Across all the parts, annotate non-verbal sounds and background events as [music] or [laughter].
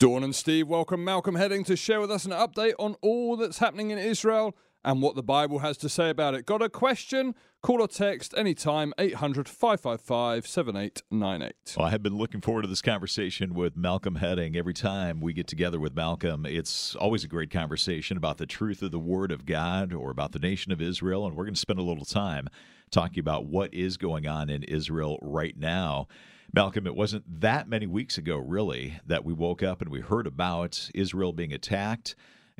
Dawn and Steve welcome Malcolm Hedding to share with us an update on all that's happening in Israel and what the Bible has to say about it. Got a question? Call or text anytime 800 555 7898. Well, I have been looking forward to this conversation with Malcolm Hedding. Every time we get together with Malcolm, it's always a great conversation about the truth of the Word of God or about the nation of Israel. And we're going to spend a little time talking about what is going on in Israel right now. Malcolm, it wasn't that many weeks ago, really, that we woke up and we heard about Israel being attacked.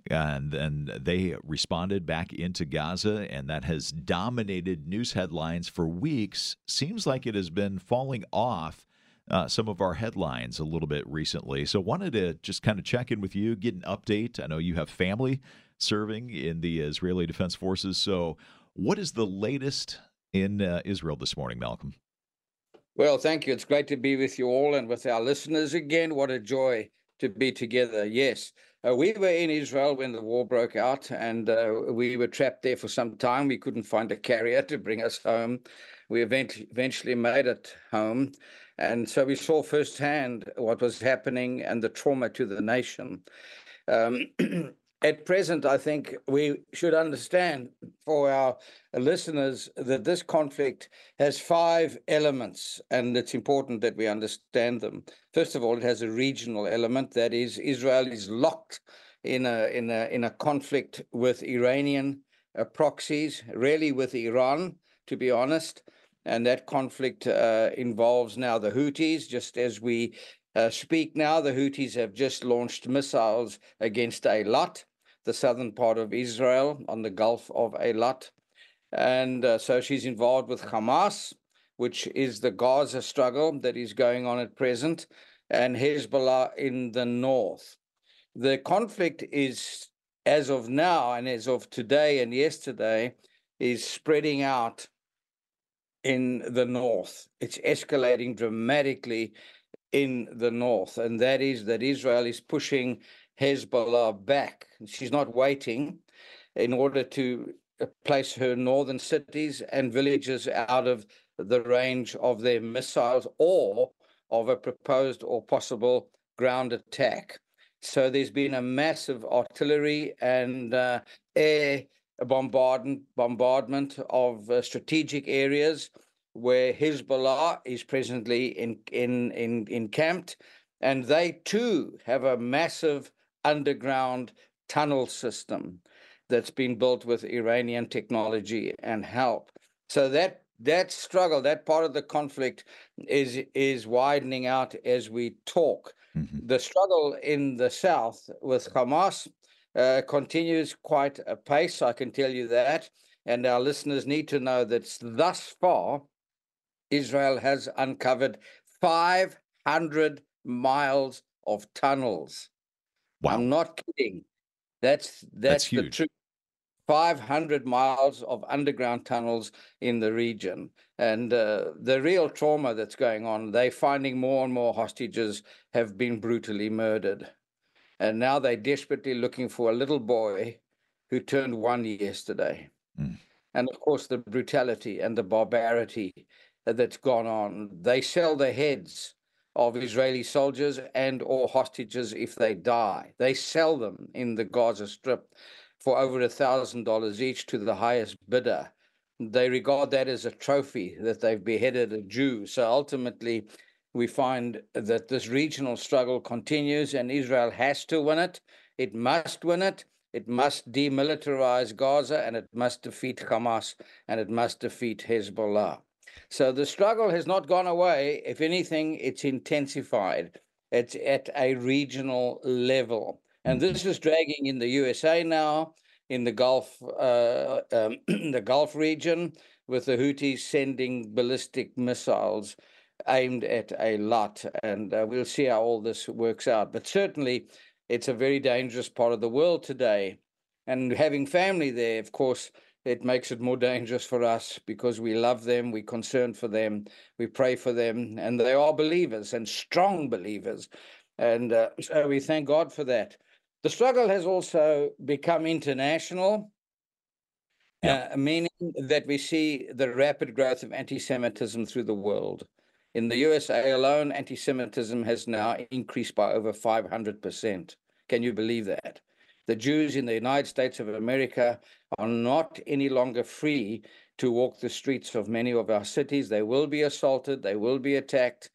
And then they responded back into Gaza, and that has dominated news headlines for weeks. Seems like it has been falling off uh, some of our headlines a little bit recently. So, wanted to just kind of check in with you, get an update. I know you have family serving in the Israeli Defense Forces. So, what is the latest in uh, Israel this morning, Malcolm? Well, thank you. It's great to be with you all and with our listeners again. What a joy to be together. Yes. Uh, we were in Israel when the war broke out, and uh, we were trapped there for some time. We couldn't find a carrier to bring us home. We eventually, eventually made it home. And so we saw firsthand what was happening and the trauma to the nation. Um, [clears throat] at present, I think we should understand for our listeners that this conflict has five elements, and it's important that we understand them. First of all, it has a regional element that is, Israel is locked in a in a in a conflict with Iranian uh, proxies, really with Iran, to be honest. And that conflict uh, involves now the Houthis, just as we uh, speak now. The Houthis have just launched missiles against Eilat the southern part of Israel on the Gulf of Eilat. And uh, so she's involved with Hamas, which is the Gaza struggle that is going on at present, and Hezbollah in the north. The conflict is, as of now and as of today and yesterday, is spreading out in the north. It's escalating dramatically in the north, and that is that Israel is pushing Hezbollah back. She's not waiting in order to place her northern cities and villages out of the range of their missiles or of a proposed or possible ground attack. So there's been a massive artillery and uh, air bombardment, bombardment of uh, strategic areas where Hezbollah is presently in, in, in, encamped. And they too have a massive underground tunnel system that's been built with Iranian technology and help. So that that struggle, that part of the conflict, is is widening out as we talk. Mm-hmm. The struggle in the south with Hamas uh, continues quite apace. I can tell you that, and our listeners need to know that thus far, Israel has uncovered 500 miles of tunnels Wow. I'm not kidding. That's that's, that's the truth. 500 miles of underground tunnels in the region. And uh, the real trauma that's going on, they're finding more and more hostages have been brutally murdered. And now they're desperately looking for a little boy who turned one yesterday. Mm. And of course, the brutality and the barbarity that's gone on. They sell their heads of Israeli soldiers and or hostages if they die. They sell them in the Gaza Strip for over a thousand dollars each to the highest bidder. They regard that as a trophy that they've beheaded a Jew. So ultimately, we find that this regional struggle continues and Israel has to win it. It must win it. It must demilitarize Gaza and it must defeat Hamas and it must defeat Hezbollah. So the struggle has not gone away. If anything, it's intensified. It's at a regional level. And this is dragging in the USA now, in the Gulf, uh, um, [clears throat] the Gulf region, with the Houthis sending ballistic missiles aimed at Eilat. And uh, we'll see how all this works out. But certainly, it's a very dangerous part of the world today. And having family there, of course, it makes it more dangerous for us because we love them, we're concerned for them, we pray for them, and they are believers and strong believers. And uh, [clears throat] so we thank God for that. The struggle has also become international, yeah. uh, meaning that we see the rapid growth of anti Semitism through the world. In the USA alone, anti Semitism has now increased by over 500%. Can you believe that? The Jews in the United States of America are not any longer free to walk the streets of many of our cities. They will be assaulted, they will be attacked,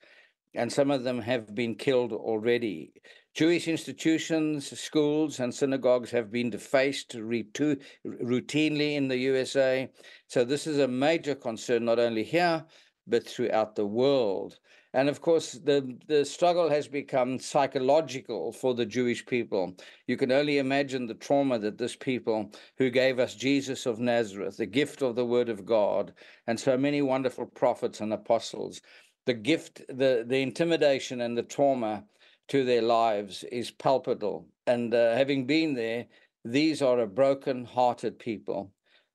and some of them have been killed already. Jewish institutions, schools, and synagogues have been defaced routinely in the USA. So, this is a major concern, not only here, but throughout the world. And of course, the, the struggle has become psychological for the Jewish people. You can only imagine the trauma that this people who gave us Jesus of Nazareth, the gift of the Word of God, and so many wonderful prophets and apostles, the gift, the, the intimidation and the trauma to their lives is palpable. And uh, having been there, these are a broken hearted people.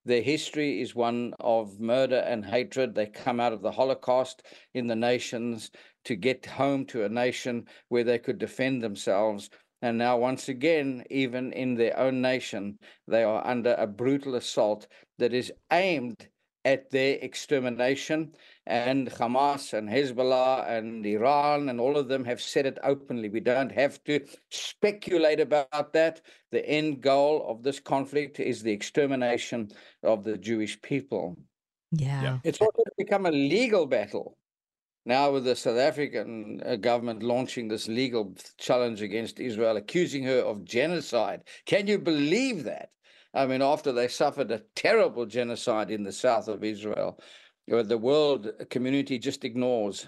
Their history is one of murder and hatred. They come out of the Holocaust in the nations to get home to a nation where they could defend themselves. And now, once again, even in their own nation, they are under a brutal assault that is aimed at their extermination. And Hamas and Hezbollah and Iran and all of them have said it openly. We don't have to speculate about that. The end goal of this conflict is the extermination of the Jewish people. Yeah. yeah. It's also become a legal battle. Now, with the South African uh, government launching this legal challenge against Israel, accusing her of genocide. Can you believe that? I mean, after they suffered a terrible genocide in the south of Israel, uh, the world community just ignores.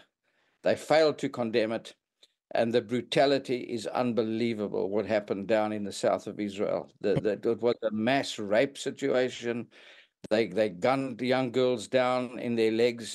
They failed to condemn it. And the brutality is unbelievable what happened down in the south of Israel. The, the, it was a mass rape situation. They, they gunned young girls down in their legs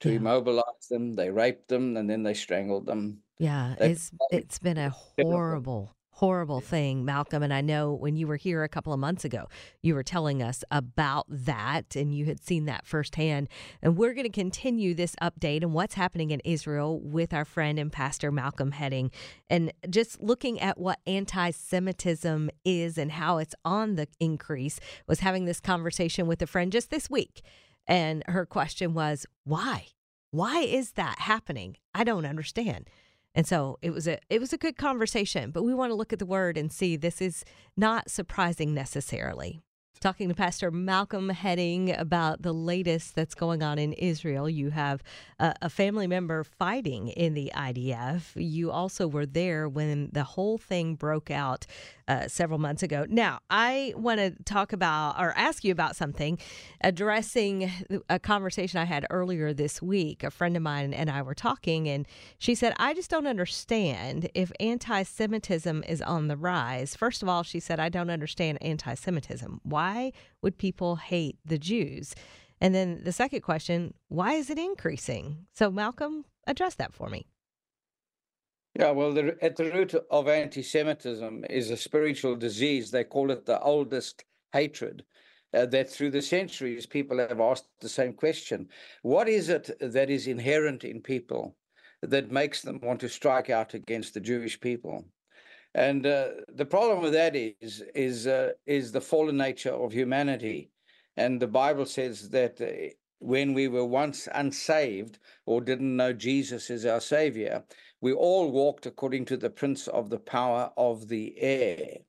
to yeah. immobilize them. They raped them and then they strangled them. Yeah, they, it's, it's been a [laughs] horrible horrible thing, Malcolm. And I know when you were here a couple of months ago, you were telling us about that and you had seen that firsthand. And we're going to continue this update and what's happening in Israel with our friend and pastor Malcolm Hedding and just looking at what anti Semitism is and how it's on the increase. Was having this conversation with a friend just this week. And her question was, why? Why is that happening? I don't understand. And so it was a it was a good conversation, but we want to look at the word and see this is not surprising necessarily talking to Pastor Malcolm Hedding about the latest that's going on in Israel. You have a, family member fighting in the IDF. You also were there when the whole thing broke out uh, several months ago. Now, I want to talk about or ask you about something addressing a conversation I had earlier this week. A friend of mine and I were talking, and she said, I just don't understand if anti Semitism is on the rise. First of all, she said, I don't understand anti Semitism. Why? Why would people hate the Jews? And then the second question, why is it increasing? So, Malcolm, address that for me. Yeah, well, the, at the root of anti Semitism is a spiritual disease. They call it the oldest hatred. Uh, that through the centuries, people have asked the same question What is it that is inherent in people that makes them want to strike out against the Jewish people? And uh, the problem with that is is uh, is the fallen nature of humanity, and the Bible says that uh, when we were once unsaved or didn't know Jesus as our Savior, we all walked according to the prince of the power of the air,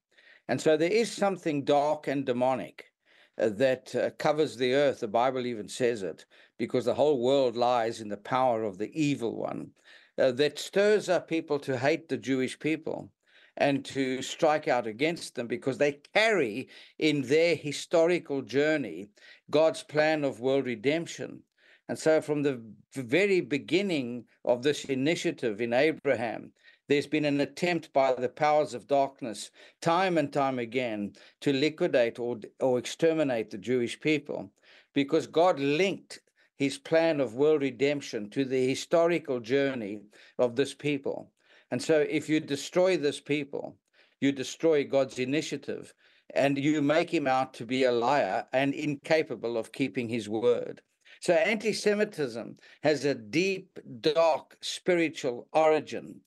and so there is something dark and demonic. Uh, that uh, covers the earth. The Bible even says it, because the whole world lies in the power of the evil one uh, that stirs up people to hate the Jewish people and to strike out against them because they carry in their historical journey God's plan of world redemption. And so, from the very beginning of this initiative in Abraham, there's been an attempt by the powers of darkness, time and time again, to liquidate or, or exterminate the Jewish people because God linked his plan of world redemption to the historical journey of this people. And so, if you destroy this people, you destroy God's initiative and you make him out to be a liar and incapable of keeping his word. So, anti Semitism has a deep, dark spiritual origin.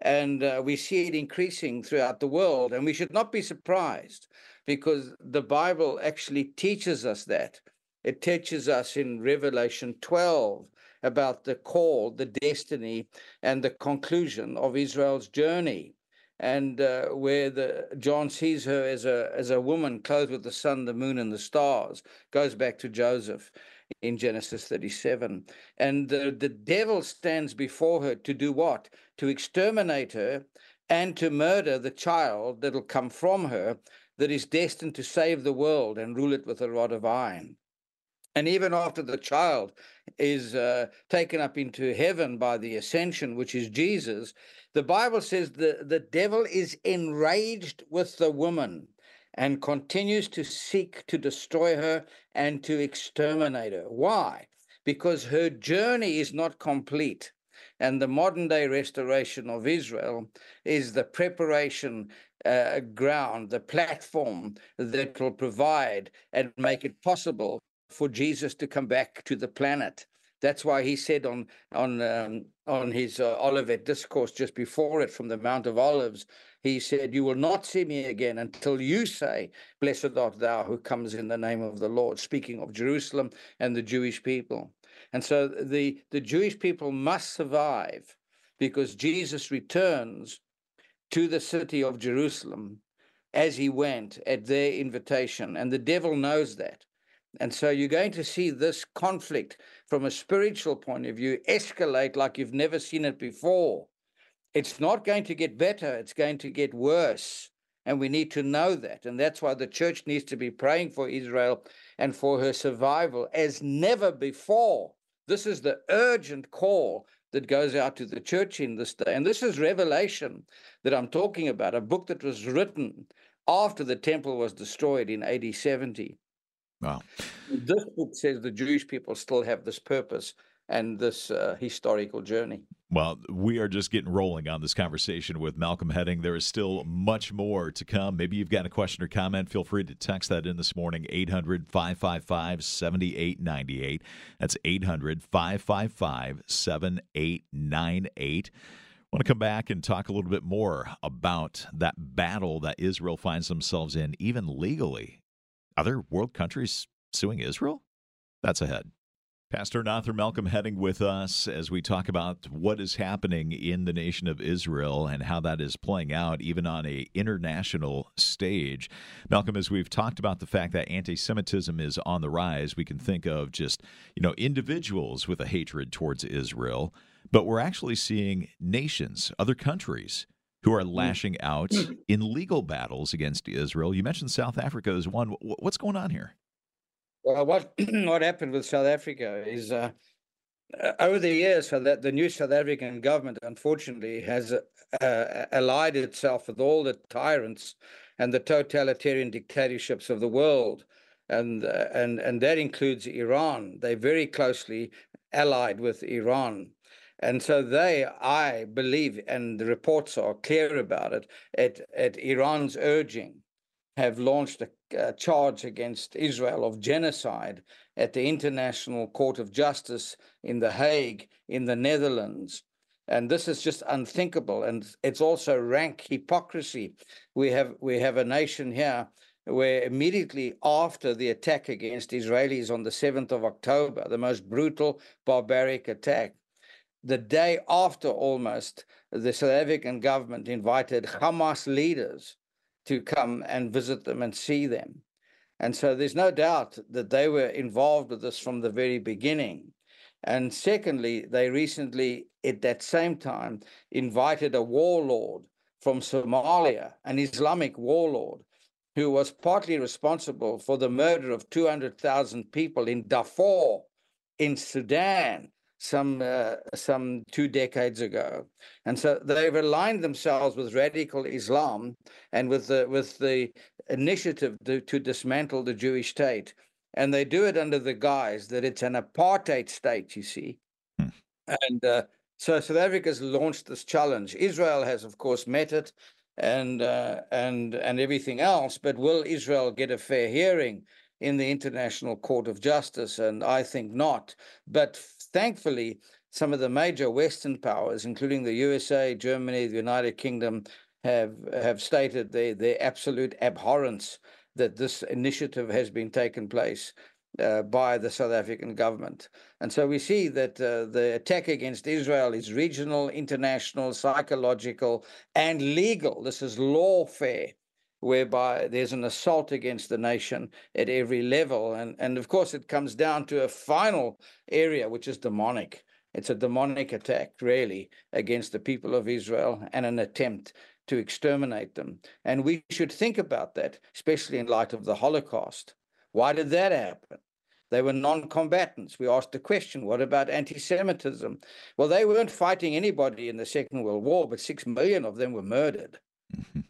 And uh, we see it increasing throughout the world. And we should not be surprised because the Bible actually teaches us that. It teaches us in Revelation 12 about the call, the destiny, and the conclusion of Israel's journey. And uh, where the John sees her as a as a woman clothed with the sun, the moon, and the stars, goes back to Joseph in Genesis 37. And the, the devil stands before her to do what? To exterminate her and to murder the child that'll come from her that is destined to save the world and rule it with a rod of iron. And even after the child is uh, taken up into heaven by the ascension, which is Jesus, the Bible says the, the devil is enraged with the woman and continues to seek to destroy her and to exterminate her. Why? Because her journey is not complete. And the modern day restoration of Israel is the preparation uh, ground, the platform that will provide and make it possible for Jesus to come back to the planet. That's why he said on on um, on his uh, Olivet discourse just before it from the Mount of Olives, he said, "You will not see me again until you say, Blessed art thou who comes in the name of the Lord." Speaking of Jerusalem and the Jewish people, and so the the Jewish people must survive because Jesus returns to the city of Jerusalem as he went at their invitation, and the devil knows that. And so you're going to see this conflict from a spiritual point of view escalate like you've never seen it before. It's not going to get better, it's going to get worse. And we need to know that. And that's why the church needs to be praying for Israel and for her survival as never before. This is the urgent call that goes out to the church in this day. And this is Revelation that I'm talking about, a book that was written after the temple was destroyed in AD 70. Wow. This book says the Jewish people still have this purpose and this uh, historical journey. Well, we are just getting rolling on this conversation with Malcolm Hedding. There is still much more to come. Maybe you've got a question or comment. Feel free to text that in this morning, 800 555 7898. That's 800 555 7898. I want to come back and talk a little bit more about that battle that Israel finds themselves in, even legally. Other world countries suing Israel? That's ahead. Pastor Nather Malcolm Hedding with us as we talk about what is happening in the nation of Israel and how that is playing out even on a international stage. Malcolm, as we've talked about the fact that anti-Semitism is on the rise, we can think of just, you know, individuals with a hatred towards Israel, but we're actually seeing nations, other countries who are mm. lashing out in legal battles against Israel. You mentioned South Africa as one. What's going on here? Well, what [clears throat] what happened with South Africa is uh, uh, over the years, so that the new South African government, unfortunately, has uh, allied itself with all the tyrants and the totalitarian dictatorships of the world, and uh, and and that includes Iran. They very closely allied with Iran. And so they, I believe, and the reports are clear about it, at, at Iran's urging, have launched a, a, charge against Israel of genocide at the International Court of Justice in The Hague, in the Netherlands. And this is just unthinkable. And it's also rank hypocrisy. We have we have a nation here where immediately after the attack against Israelis on the 7th of October, the most brutal, barbaric attack, the day after almost, the South African government invited Hamas leaders to come and visit them and see them. And so there's no doubt that they were involved with this from the very beginning. And secondly, they recently, at that same time, invited a warlord from Somalia, an Islamic warlord, who was partly responsible for the murder of 200,000 people in Darfur in Sudan some uh, some two decades ago, and so they've aligned themselves with radical Islam and with the with the initiative to, to dismantle the Jewish state, and they do it under the guise that it's an apartheid state. You see, hmm. and uh, so South Africa's launched this challenge. Israel has, of course, met it, and uh, and and everything else. But will Israel get a fair hearing? In the International Court of Justice, and I think not. But thankfully, some of the major Western powers, including the USA, Germany, the United Kingdom, have have stated their their absolute abhorrence that this initiative has been taken place. uh, by the South African government. And so we see that uh, the attack against Israel is regional, international, psychological, and legal. This is lawfare, whereby there's an assault against the nation at every level. And, and of course, it comes down to a final area, which is demonic. It's a demonic attack, really, against the people of Israel and an attempt to exterminate them. And we should think about that, especially in light of the Holocaust. Why did that happen? They were non combatants. We asked the question what about anti Semitism? Well, they weren't fighting anybody in the Second World War, but six million of them were murdered. Mm-hmm.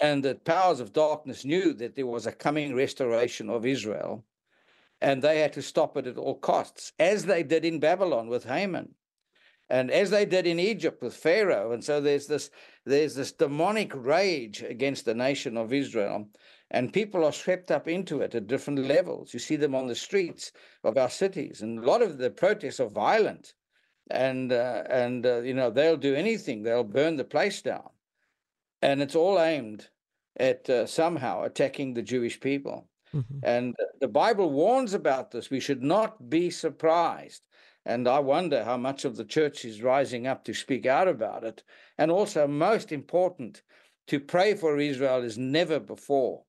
And the powers of darkness knew that there was a coming restoration of Israel, and they had to stop it at all costs, as they did in Babylon with Haman and as they did in Egypt with Pharaoh. And so there's this there's this demonic rage against the nation of Israel, and people are swept up into it at different levels. You see them on the streets of our cities, and a lot of the protests are violent, and uh, and uh, you know they'll do anything. They'll burn the place down, and it's all aimed at uh, somehow attacking the Jewish people. Mm-hmm. And the Bible warns about this. We should not be surprised and I wonder how much of the church is rising up to speak out about it. And also, most important, to pray for Israel is never before.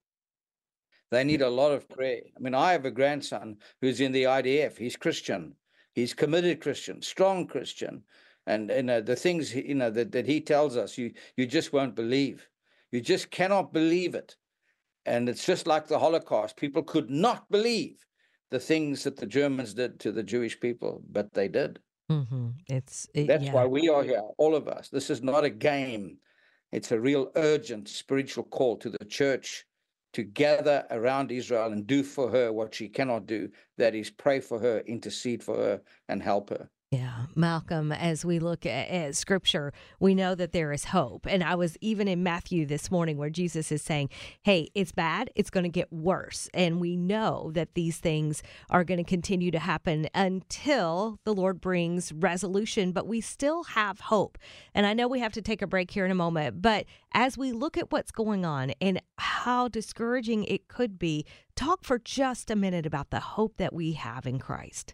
They need a lot of prayer. I mean, I have a grandson who's in the IDF. He's Christian. He's committed Christian, strong Christian. And you know, the things you know that, that he tells us, you you just won't believe. You just cannot believe it. And it's just like the Holocaust. People could not believe the things that the Germans did to the Jewish people, but they did. Mm-hmm. It's it, that's yeah. why we are here, all of us. This is not a game; it's a real urgent spiritual call to the church to gather around Israel and do for her what she cannot do. That is, pray for her, intercede for her, and help her. Yeah, Malcolm, as we look at, at, scripture, we know that there is hope. And I was even in Matthew this morning where Jesus is saying, Hey, it's bad, it's going to get worse. And we know that these things are going to continue to happen until the Lord brings resolution, but we still have hope. And I know we have to take a break here in a moment, but as we look at what's going on and how discouraging it could be, talk for just a minute about the hope that we have in Christ.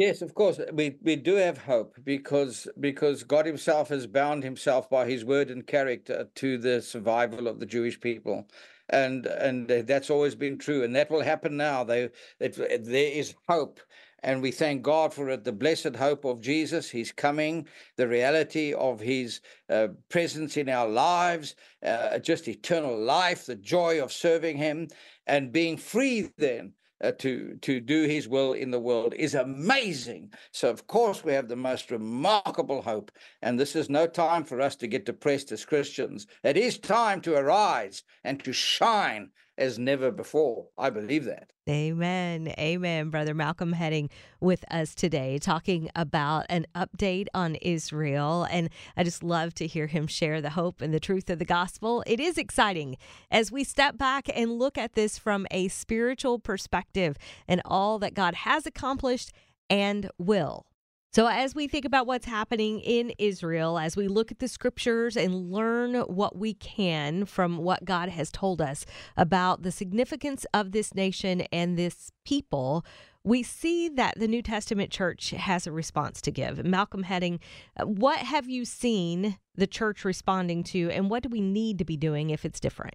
Yes, of course. We we do have hope because because God Himself has bound Himself by His word and character to the survival of the Jewish people, and and that's always been true, and that will happen now. They it, there is hope, and we thank God for it. The blessed hope of Jesus, He's coming, the reality of His uh, presence in our lives, uh, just eternal life, the joy of serving Him, and being free then uh, to to do his will in the world is amazing. So of course we have the most remarkable hope. And this is no time for us to get depressed as christians. It is time to arise and to shine as never before. I believe that. Amen. Amen. Brother Malcolm Hedding with us today, talking about an update on Israel. And I just love to hear him share the hope and the truth of the gospel. It is exciting as we step back and look at this from a spiritual perspective and all that God has accomplished and will so, as we think about what's happening in Israel, as we look at the scriptures and learn what we can from what God has told us about the significance of this nation and this people, we see that the New Testament church has a response to give. Malcolm Hedding, uh, what have you seen the church responding to, and what do we need to be doing if it's different?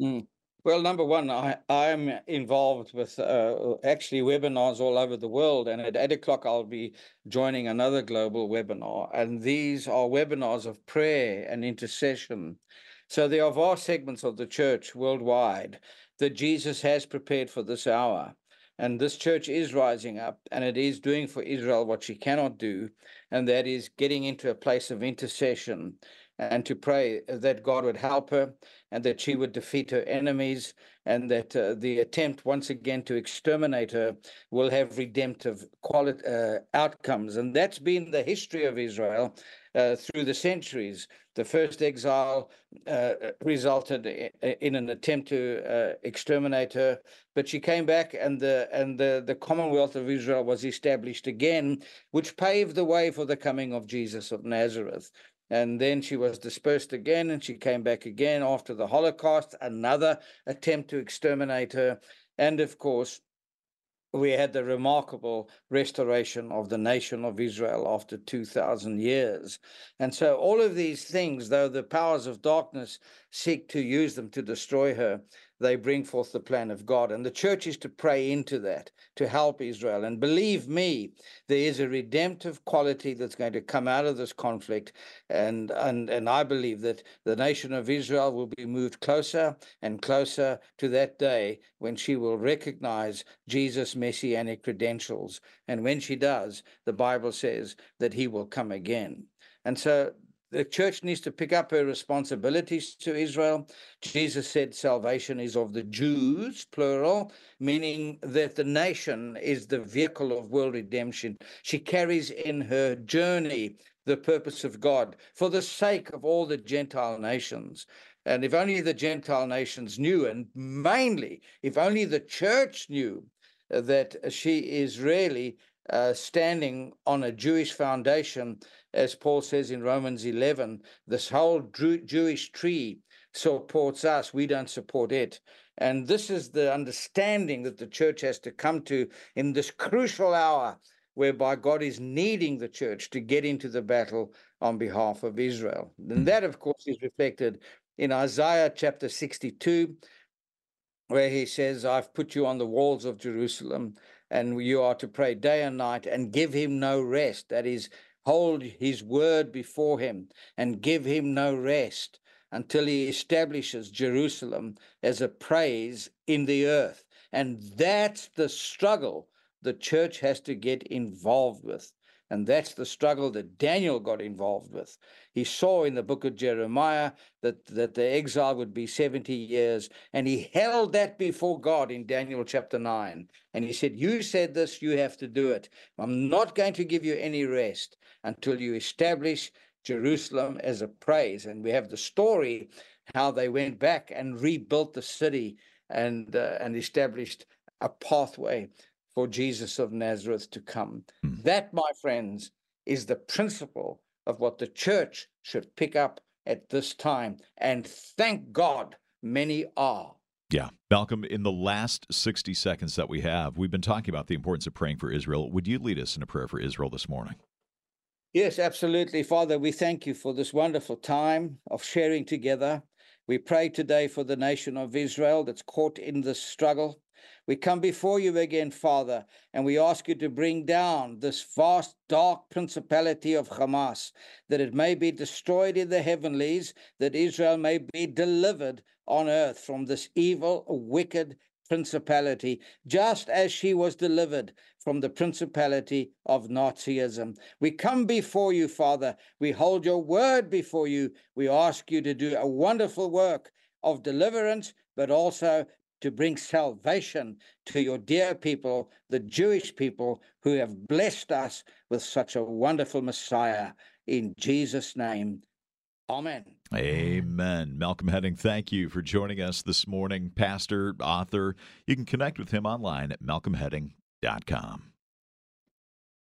Mm. Well, number one, I, I'm involved with uh, actually webinars all over the world. And at eight o'clock, I'll be joining another global webinar. And these are webinars of prayer and intercession. So there are vast segments of the church worldwide that Jesus has prepared for this hour. And this church is rising up and it is doing for Israel what she cannot do, and that is getting into a place of intercession and to pray that God would help her and that she would defeat her enemies and that uh, the attempt once again to exterminate her will have redemptive uh, outcomes. And that's been the history of Israel uh, through the centuries. The first exile uh, resulted in an attempt to uh, exterminate her, but she came back, and the and the, the Commonwealth of Israel was established again, which paved the way for the coming of Jesus of Nazareth. And then she was dispersed again, and she came back again after the Holocaust, another attempt to exterminate her. And of course, we had the remarkable restoration of the nation of Israel after 2,000 years. And so, all of these things, though the powers of darkness seek to use them to destroy her, they bring forth the plan of God. And the church is to pray into that, to help Israel. And believe me, there is a redemptive quality that's going to come out of this conflict. And, and, and I believe that the nation of Israel will be moved closer and closer to that day when she will recognize Jesus' messianic credentials. And when she does, the Bible says that he will come again. And so the church needs to pick up her responsibilities to Israel. Jesus said salvation is of the Jews, plural, meaning that the nation is the vehicle of world redemption. She carries in her journey the purpose of God for the sake of all the Gentile nations. And if only the Gentile nations knew, and mainly if only the church knew that she is really uh, standing on a Jewish foundation, as Paul says in Romans 11, this whole Jewish tree supports us, we don't support it. And this is the understanding that the church has to come to in this crucial hour whereby God is needing the church to get into the battle on behalf of Israel. And that, of course, is reflected in Isaiah chapter 62, where he says, I've put you on the walls of Jerusalem and you are to pray day and night and give him no rest. That is, hold his word before him and give him no rest until he establishes Jerusalem as a praise in the earth. And that's the struggle the church has to get involved with. And that's the struggle that Daniel got involved with. He saw in the book of Jeremiah that, that the exile would be 70 years, and he held that before God in Daniel chapter 9. And he said, You said this, you have to do it. I'm not going to give you any rest until you establish Jerusalem as a praise. And we have the story how they went back and rebuilt the city and, uh, and established a pathway for Jesus of Nazareth to come. Mm. That, my friends, is the principle of what the church should pick up at this time. And thank God many are. Yeah. Malcolm, in the last 60 seconds that we have, we've been talking about the importance of praying for Israel. Would you lead us in a prayer for Israel this morning? Yes, absolutely. Father, we thank you for this wonderful time of sharing together. We pray today for the nation of Israel that's caught in this struggle. We come before you again, Father, and we ask you to bring down this vast, dark principality of Hamas, that it may be destroyed in the heavenlies, that Israel may be delivered on earth from this evil, wicked principality, just as she was delivered from the principality of Nazism. We come before you, Father. We hold your word before you. We ask you to do a wonderful work of deliverance, but also to bring salvation to your dear people, the Jewish people who have blessed us with such a wonderful Messiah. In Jesus' name, Amen. Amen. Malcolm Hedding, thank you for joining us this morning. Pastor, author, you can connect with him online at malcolmhedding.com.